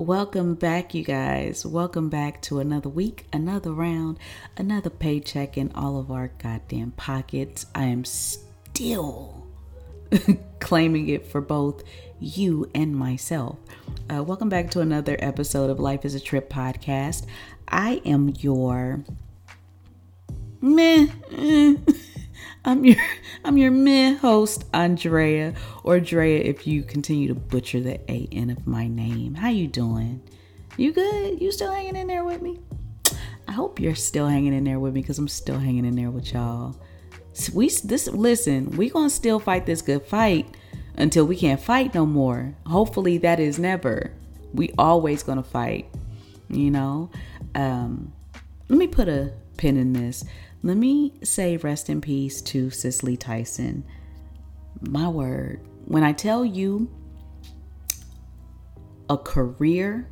Welcome back, you guys. Welcome back to another week, another round, another paycheck in all of our goddamn pockets. I am still claiming it for both you and myself. Uh, welcome back to another episode of Life is a Trip podcast. I am your meh. I'm your I'm your meh host Andrea or Drea if you continue to butcher the A N of my name. How you doing? You good? You still hanging in there with me? I hope you're still hanging in there with me because I'm still hanging in there with y'all. We this listen, we gonna still fight this good fight until we can't fight no more. Hopefully that is never. We always gonna fight. You know. Um, let me put a pin in this. Let me say rest in peace to Cicely Tyson. My word, when I tell you a career,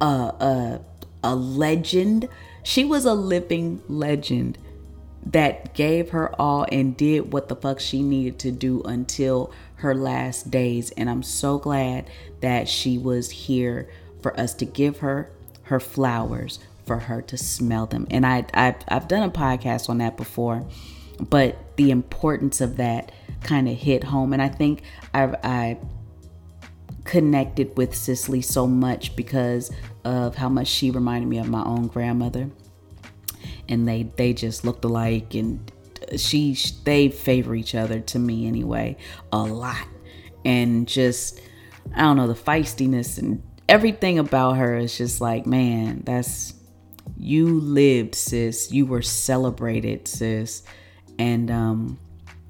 a, a, a legend, she was a living legend that gave her all and did what the fuck she needed to do until her last days. And I'm so glad that she was here for us to give her her flowers, for her to smell them. And I, I've, I've done a podcast on that before, but the importance of that kind of hit home. And I think I, I connected with Cicely so much because of how much she reminded me of my own grandmother. And they, they just looked alike and she they favor each other to me anyway a lot and just i don't know the feistiness and everything about her is just like man that's you lived, sis. You were celebrated, sis. And, um,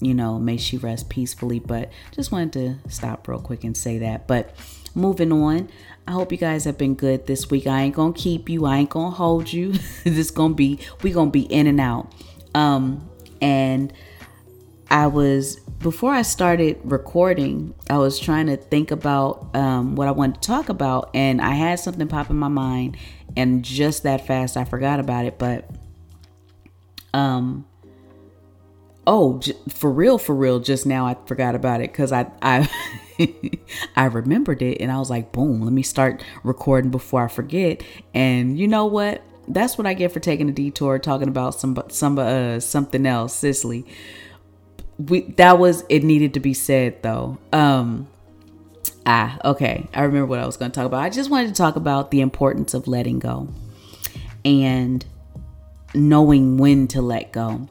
you know, may she rest peacefully. But just wanted to stop real quick and say that. But moving on, I hope you guys have been good this week. I ain't gonna keep you, I ain't gonna hold you. this gonna be, we gonna be in and out. Um, and I was before I started recording, I was trying to think about um, what I wanted to talk about, and I had something pop in my mind, and just that fast I forgot about it. But um oh j- for real for real just now I forgot about it cuz I I I remembered it and I was like boom let me start recording before I forget. And you know what? That's what I get for taking a detour talking about some some uh something else Cicely we that was it needed to be said though. Um Ah, okay. I remember what I was going to talk about. I just wanted to talk about the importance of letting go and knowing when to let go.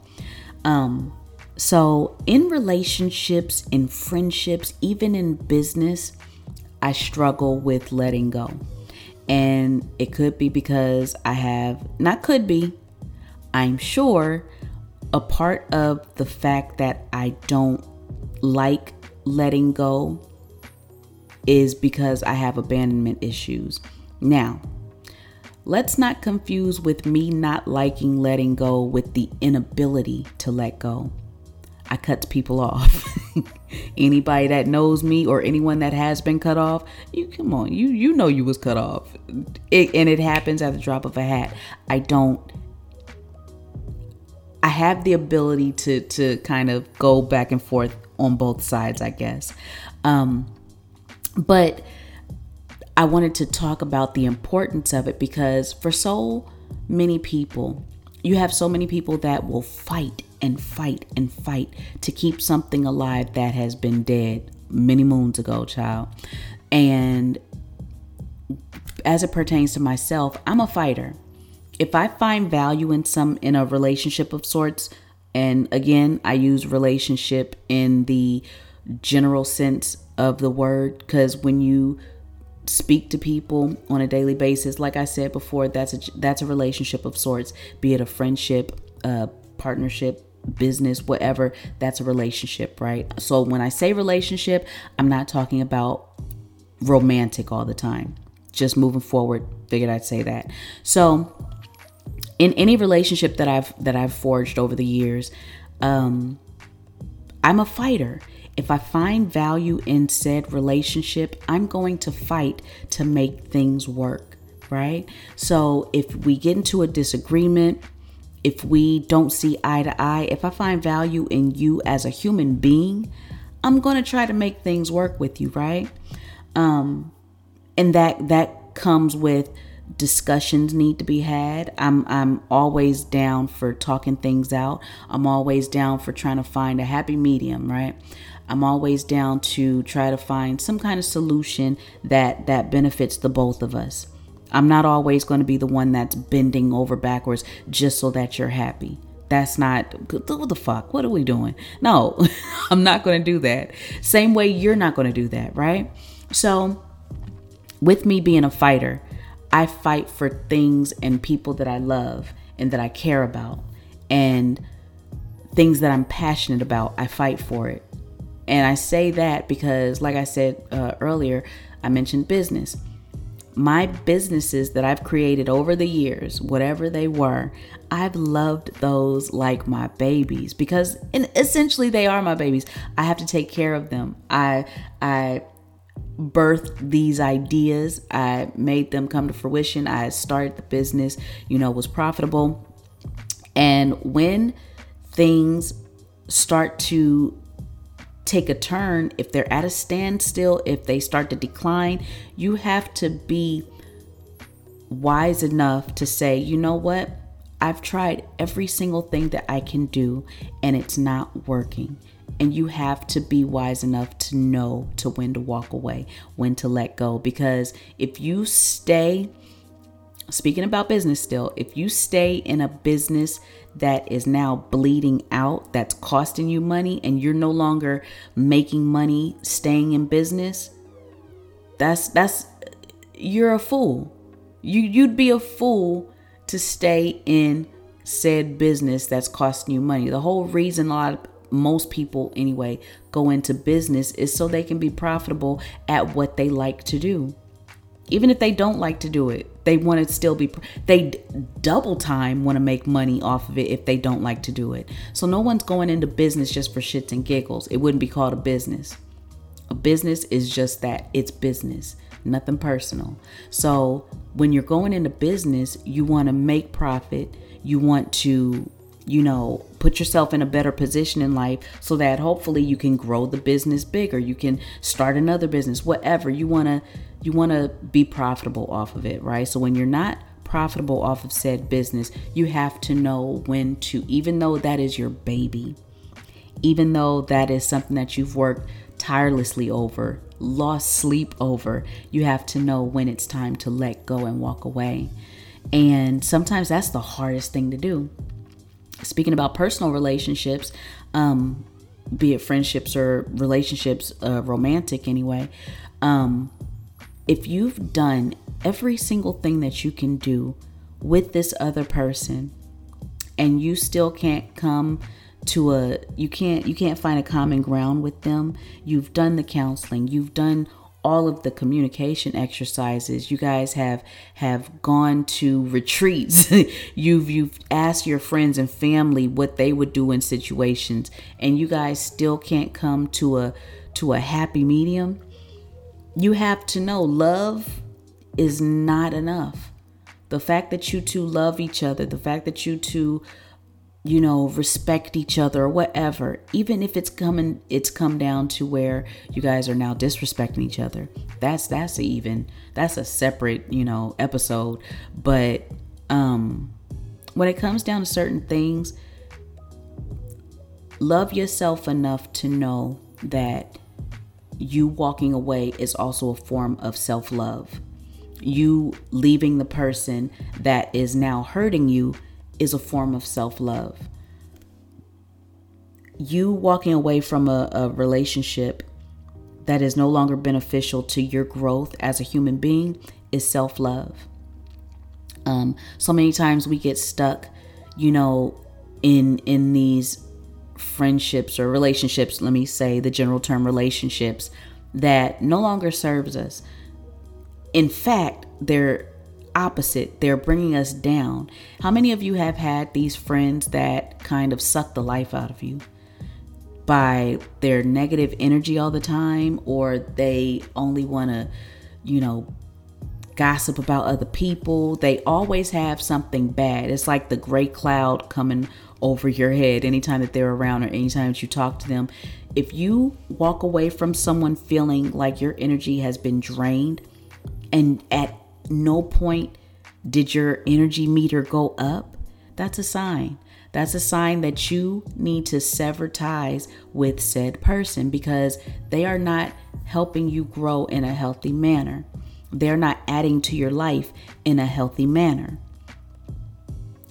Um, so, in relationships, in friendships, even in business, I struggle with letting go. And it could be because I have, not could be, I'm sure a part of the fact that I don't like letting go is because I have abandonment issues. Now, let's not confuse with me not liking letting go with the inability to let go. I cut people off. Anybody that knows me or anyone that has been cut off, you come on, you you know you was cut off. It, and it happens at the drop of a hat. I don't I have the ability to to kind of go back and forth on both sides, I guess. Um but I wanted to talk about the importance of it because for so many people, you have so many people that will fight and fight and fight to keep something alive that has been dead many moons ago, child. And as it pertains to myself, I'm a fighter. If I find value in some in a relationship of sorts, and again, I use relationship in the general sense of the word because when you speak to people on a daily basis like i said before that's a that's a relationship of sorts be it a friendship a partnership business whatever that's a relationship right? So when i say relationship i'm not talking about romantic all the time. Just moving forward figured i'd say that. So in any relationship that i've that i've forged over the years um i'm a fighter if I find value in said relationship, I'm going to fight to make things work, right? So if we get into a disagreement, if we don't see eye to eye, if I find value in you as a human being, I'm going to try to make things work with you, right? Um and that that comes with discussions need to be had. I'm I'm always down for talking things out. I'm always down for trying to find a happy medium, right? I'm always down to try to find some kind of solution that that benefits the both of us. I'm not always going to be the one that's bending over backwards just so that you're happy. That's not what the fuck. What are we doing? No, I'm not going to do that. Same way you're not going to do that, right? So, with me being a fighter, I fight for things and people that I love and that I care about and things that I'm passionate about. I fight for it. And I say that because, like I said uh, earlier, I mentioned business. My businesses that I've created over the years, whatever they were, I've loved those like my babies because and essentially they are my babies. I have to take care of them. I I birthed these ideas. I made them come to fruition. I started the business, you know, was profitable. And when things start to take a turn, if they're at a standstill, if they start to decline, you have to be wise enough to say, you know what? I've tried every single thing that I can do and it's not working. And you have to be wise enough to know to when to walk away, when to let go. Because if you stay, speaking about business still, if you stay in a business that is now bleeding out, that's costing you money, and you're no longer making money staying in business, that's that's you're a fool. You you'd be a fool to stay in said business that's costing you money. The whole reason a lot of most people anyway go into business is so they can be profitable at what they like to do. Even if they don't like to do it, they want to still be they double time want to make money off of it if they don't like to do it. So no one's going into business just for shits and giggles. It wouldn't be called a business. A business is just that. It's business, nothing personal. So when you're going into business, you want to make profit. You want to you know, put yourself in a better position in life so that hopefully you can grow the business bigger. You can start another business, whatever. You want to you want to be profitable off of it, right? So when you're not profitable off of said business, you have to know when to even though that is your baby, even though that is something that you've worked tirelessly over, lost sleep over, you have to know when it's time to let go and walk away. And sometimes that's the hardest thing to do speaking about personal relationships, um, be it friendships or relationships, uh, romantic anyway, um, if you've done every single thing that you can do with this other person and you still can't come to a you can't you can't find a common ground with them you've done the counseling you've done all of the communication exercises. You guys have have gone to retreats. You've you've asked your friends and family what they would do in situations and you guys still can't come to a to a happy medium. You have to know love is not enough. The fact that you two love each other the fact that you two you know respect each other or whatever even if it's coming it's come down to where you guys are now disrespecting each other. That's that's even that's a separate you know episode. But um when it comes down to certain things love yourself enough to know that you walking away is also a form of self-love. You leaving the person that is now hurting you is a form of self love. You walking away from a, a, relationship that is no longer beneficial to your growth as a human being is self love. Um, so many times we get stuck, you know, in in these friendships or relationships. Let me say the general term relationships that no longer serves us. In fact, they're opposite. They're bringing us down. How many of you have had these friends that kind of suck the life out of you by their negative energy all the time, or they only want to, you know, gossip about other people? They always have something bad. It's like the gray cloud coming over your head anytime that they're around or anytime that you talk to them. If you walk away from someone feeling like your energy has been drained, and at no point did your energy meter go up, that's a sign. That's a sign that you need to sever ties with said person because they are not helping you grow in a healthy manner. They're not adding to your life in a healthy manner.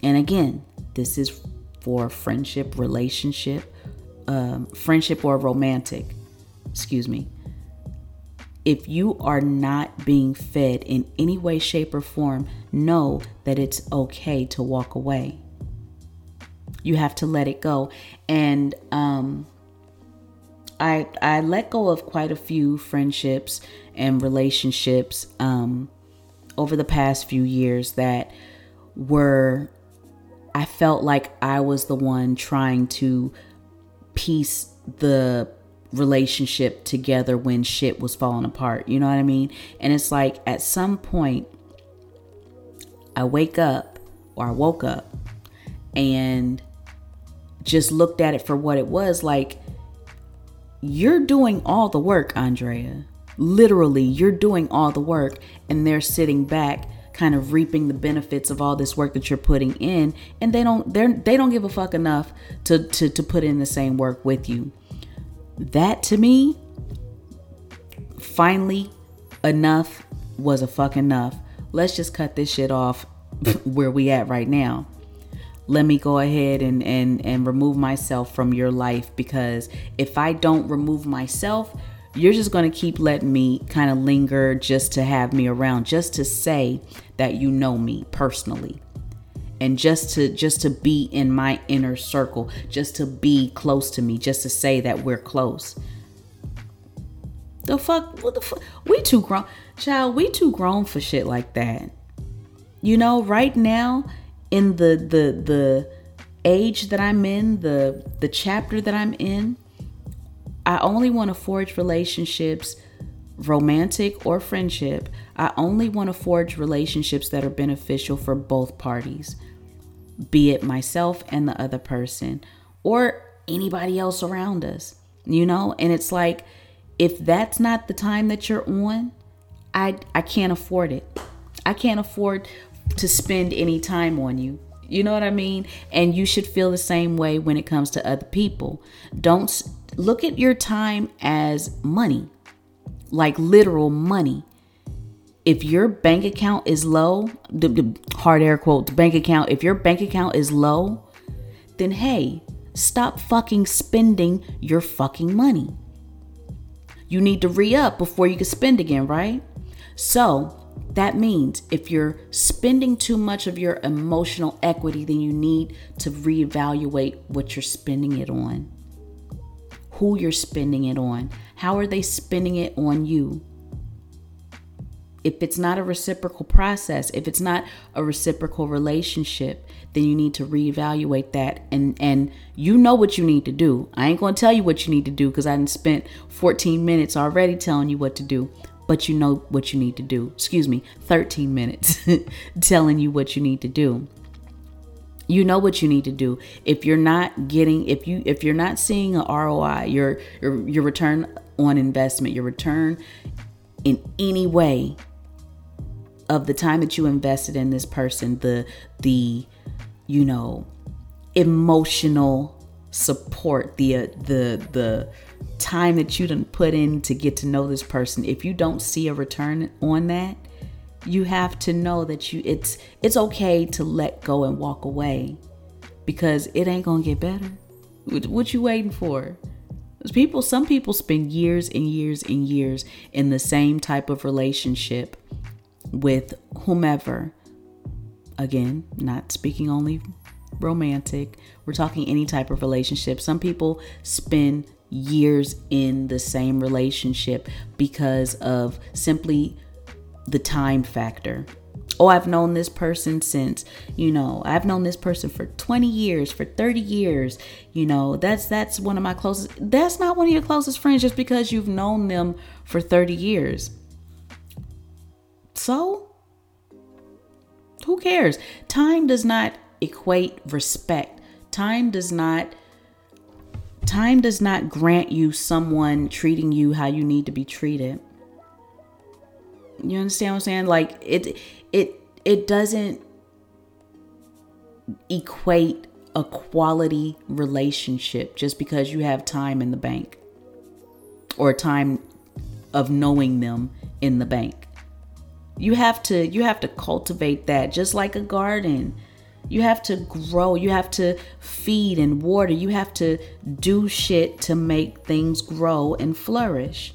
And again, this is for friendship, relationship, um, friendship or romantic. Excuse me. If you are not being fed in any way, shape, or form, know that it's okay to walk away. You have to let it go. And um, I I let go of quite a few friendships and relationships um, over the past few years that were I felt like I was the one trying to piece the relationship together when shit was falling apart. You know what I mean? And it's like at some point I wake up or I woke up and just looked at it for what it was like you're doing all the work, Andrea. Literally, you're doing all the work, and they're sitting back, kind of reaping the benefits of all this work that you're putting in, and they don't they're they don't give a fuck enough to to, to put in the same work with you. That to me, finally, enough was a fuck enough. Let's just cut this shit off where we at right now let me go ahead and and and remove myself from your life because if I don't remove myself, you're just going to keep letting me kind of linger just to have me around, just to say that you know me personally. And just to just to be in my inner circle, just to be close to me, just to say that we're close. The fuck what the fuck we too grown. Child, we too grown for shit like that. You know, right now in the the the age that I'm in, the the chapter that I'm in, I only want to forge relationships romantic or friendship. I only want to forge relationships that are beneficial for both parties, be it myself and the other person or anybody else around us. You know, and it's like if that's not the time that you're on, I I can't afford it. I can't afford to spend any time on you. You know what I mean? And you should feel the same way when it comes to other people. Don't look at your time as money, like literal money. If your bank account is low, the, the hard air quote, bank account, if your bank account is low, then hey, stop fucking spending your fucking money. You need to re up before you can spend again, right? So, that means if you're spending too much of your emotional equity, then you need to reevaluate what you're spending it on, who you're spending it on, how are they spending it on you. If it's not a reciprocal process, if it's not a reciprocal relationship, then you need to reevaluate that and and you know what you need to do. I ain't going to tell you what you need to do cuz I done spent 14 minutes already telling you what to do but you know what you need to do. Excuse me, 13 minutes telling you what you need to do. You know what you need to do. If you're not getting if you if you're not seeing a ROI, your your your return on investment, your return in any way of the time that you invested in this person, the the you know, emotional support, the uh, the the time that you didn't put in to get to know this person, if you don't see a return on that, you have to know that you it's it's okay to let go and walk away because it ain't gonna get better. What you waiting for? People, some people spend years and years and years in the same type of relationship with whomever. Again, not speaking only romantic. We're talking any type of relationship. Some people spend years in the same relationship because of simply the time factor. Oh, I've known this person since, you know, I've known this person for 20 years, for 30 years. You know, that's that's one of my closest that's not one of your closest friends just because you've known them for 30 years. So, who cares? Time does not equate respect. Time does not time does not grant you someone treating you how you need to be treated. You understand what I'm saying? Like it it it doesn't equate a quality relationship just because you have time in the bank or time of knowing them in the bank. You have to you have to cultivate that just like a garden. You have to grow, you have to feed and water, you have to do shit to make things grow and flourish.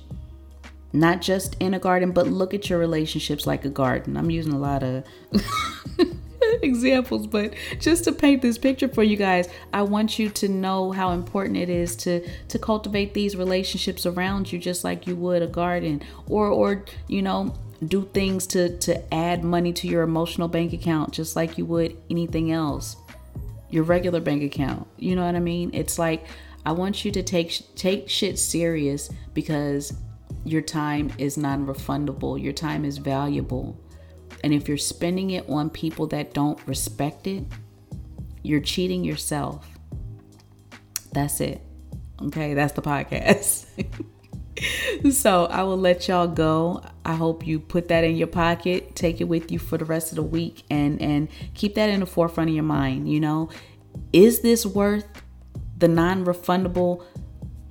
Not just in a garden, but look at your relationships like a garden. I'm using a lot of examples, but just to paint this picture for you guys, I want you to know how important it is to to cultivate these relationships around you just like you would a garden or or you know, do things to to add money to your emotional bank account just like you would anything else. Your regular bank account. You know what I mean? It's like I want you to take take shit serious because your time is non-refundable. Your time is valuable. And if you're spending it on people that don't respect it, you're cheating yourself. That's it. Okay, that's the podcast. so I will let y'all go. I hope you put that in your pocket, take it with you for the rest of the week and and keep that in the forefront of your mind, you know? Is this worth the non-refundable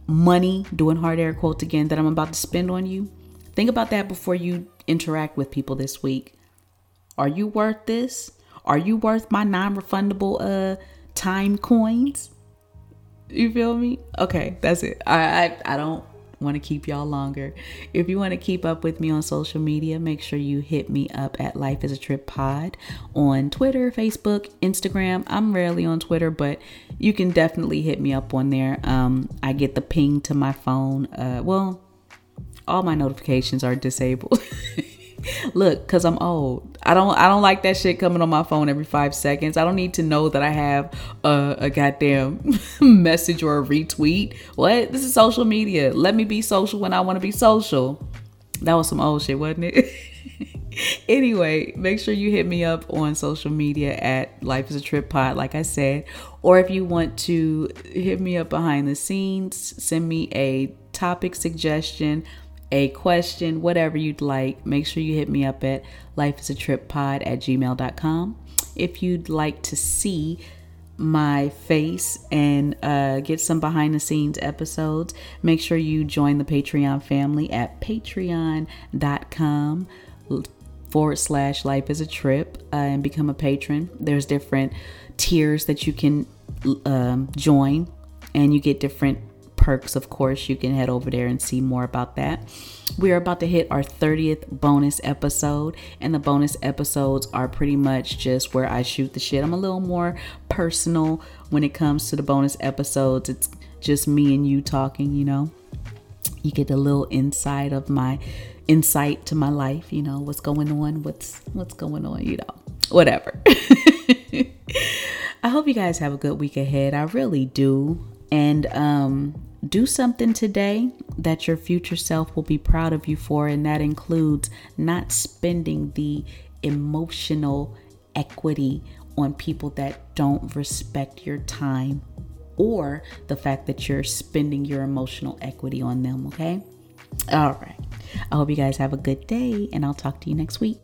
money, doing hard air quotes again, that I'm about to spend on you? Think about that before you interact with people this week. Are you worth this? Are you worth my non-refundable uh time coins? You feel me? Okay, that's it. I I, I don't want to keep y'all longer. If you want to keep up with me on social media, make sure you hit me up at Life is a Trip Pod on Twitter, Facebook, Instagram. I'm rarely on Twitter, but you can definitely hit me up on there. Um, I get the ping to my phone. Uh, well, all my notifications are disabled. Look, cause I'm old. I don't I don't like that shit coming on my phone every five seconds. I don't need to know that I have a, a goddamn message or a retweet. What? This is social media. Let me be social when I want to be social. That was some old shit, wasn't it? anyway, make sure you hit me up on social media at Life is a Trip Pod, like I said. Or if you want to hit me up behind the scenes, send me a topic suggestion a question, whatever you'd like, make sure you hit me up at lifeisatrippod at gmail.com. If you'd like to see my face and uh, get some behind the scenes episodes, make sure you join the Patreon family at patreon.com forward slash life is a trip uh, and become a patron. There's different tiers that you can um, join, and you get different perks, of course, you can head over there and see more about that. We are about to hit our 30th bonus episode, and the bonus episodes are pretty much just where I shoot the shit. I'm a little more personal when it comes to the bonus episodes. It's just me and you talking, you know. You get a little insight of my insight to my life, you know, what's going on, what's what's going on, you know. Whatever. I hope you guys have a good week ahead. I really do. And um do something today that your future self will be proud of you for, and that includes not spending the emotional equity on people that don't respect your time or the fact that you're spending your emotional equity on them, okay? All right. I hope you guys have a good day, and I'll talk to you next week.